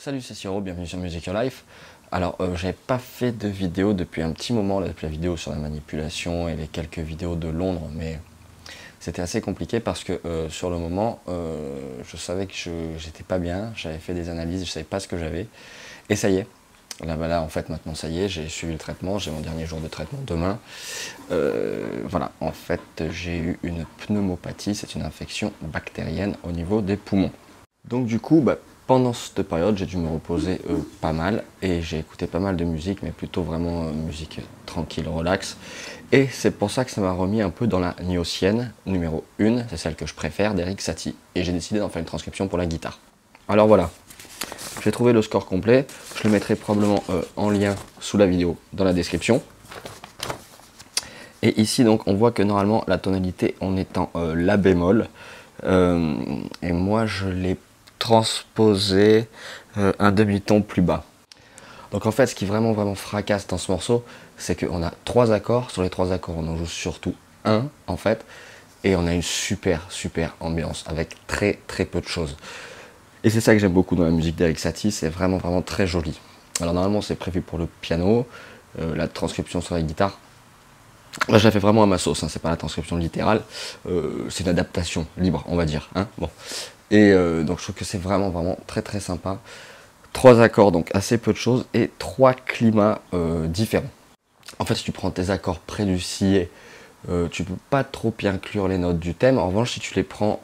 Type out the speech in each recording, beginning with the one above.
Salut, c'est Siro, bienvenue sur Music Your Life. Alors, euh, j'avais pas fait de vidéo depuis un petit moment, depuis la vidéo sur la manipulation et les quelques vidéos de Londres, mais c'était assez compliqué parce que euh, sur le moment, euh, je savais que j'étais pas bien, j'avais fait des analyses, je savais pas ce que j'avais, et ça y est. Là, bah là, en fait, maintenant, ça y est, j'ai suivi le traitement, j'ai mon dernier jour de traitement demain. voilà, en fait, j'ai eu une pneumopathie, c'est une infection bactérienne au niveau des poumons. Donc, du coup, bah, pendant cette période, j'ai dû me reposer euh, pas mal et j'ai écouté pas mal de musique, mais plutôt vraiment euh, musique tranquille, relax. Et c'est pour ça que ça m'a remis un peu dans la Niocienne, numéro 1, c'est celle que je préfère, d'Eric Satie. Et j'ai décidé d'en faire une transcription pour la guitare. Alors voilà, j'ai trouvé le score complet. Je le mettrai probablement euh, en lien sous la vidéo dans la description. Et ici, donc, on voit que normalement, la tonalité, en étant La bémol. et moi, je l'ai transposer euh, un demi-ton plus bas. Donc en fait, ce qui vraiment vraiment fracasse dans ce morceau, c'est qu'on a trois accords. Sur les trois accords, on en joue surtout un en fait, et on a une super super ambiance avec très très peu de choses. Et c'est ça que j'aime beaucoup dans la musique d'Eric Satie, c'est vraiment vraiment très joli. Alors normalement, c'est prévu pour le piano, euh, la transcription sur la guitare. Là, je la fais vraiment à ma sauce, hein, c'est pas la transcription littérale, euh, c'est une adaptation libre, on va dire. Hein bon. Et euh, donc je trouve que c'est vraiment vraiment très très sympa. Trois accords, donc assez peu de choses, et trois climats euh, différents. En fait, si tu prends tes accords près du sillet, euh, tu peux pas trop y inclure les notes du thème. En revanche, si tu les prends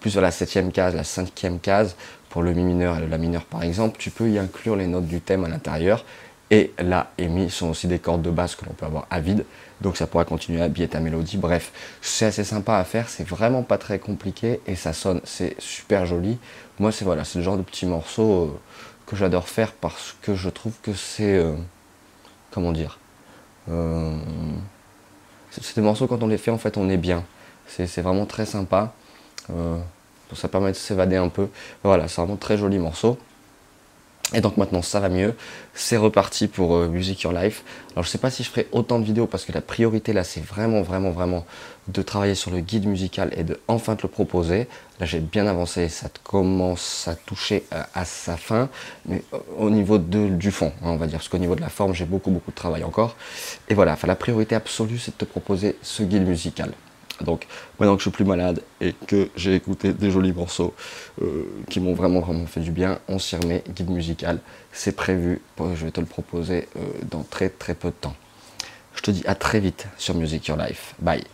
plus vers la septième case, la cinquième case, pour le mi mineur et le la mineur par exemple, tu peux y inclure les notes du thème à l'intérieur. Et la et mi sont aussi des cordes de basse que l'on peut avoir à vide donc ça pourra continuer à habiller ta mélodie. Bref, c'est assez sympa à faire, c'est vraiment pas très compliqué et ça sonne, c'est super joli. Moi, c'est voilà, c'est le genre de petit morceau euh, que j'adore faire parce que je trouve que c'est. Euh, comment dire euh, C'est des morceaux, quand on les fait, en fait, on est bien. C'est vraiment très sympa. ça permet de s'évader un peu. Voilà, c'est vraiment très joli morceau. Et donc maintenant ça va mieux, c'est reparti pour euh, Music Your Life. Alors je sais pas si je ferai autant de vidéos parce que la priorité là c'est vraiment vraiment vraiment de travailler sur le guide musical et de enfin te le proposer. Là j'ai bien avancé, ça commence à toucher euh, à, sa fin, mais au niveau du fond hein, on va dire, parce qu'au niveau de la forme j'ai beaucoup beaucoup de travail encore. Et voilà, la priorité absolue c'est de te proposer ce guide musical. Donc maintenant que je suis plus malade et que j'ai écouté des jolis morceaux euh, qui m'ont vraiment vraiment fait du bien, on s'y remet, guide musical, c'est prévu, je vais te le proposer euh, dans très très peu de temps. Je te dis à très vite sur Music Your Life. Bye.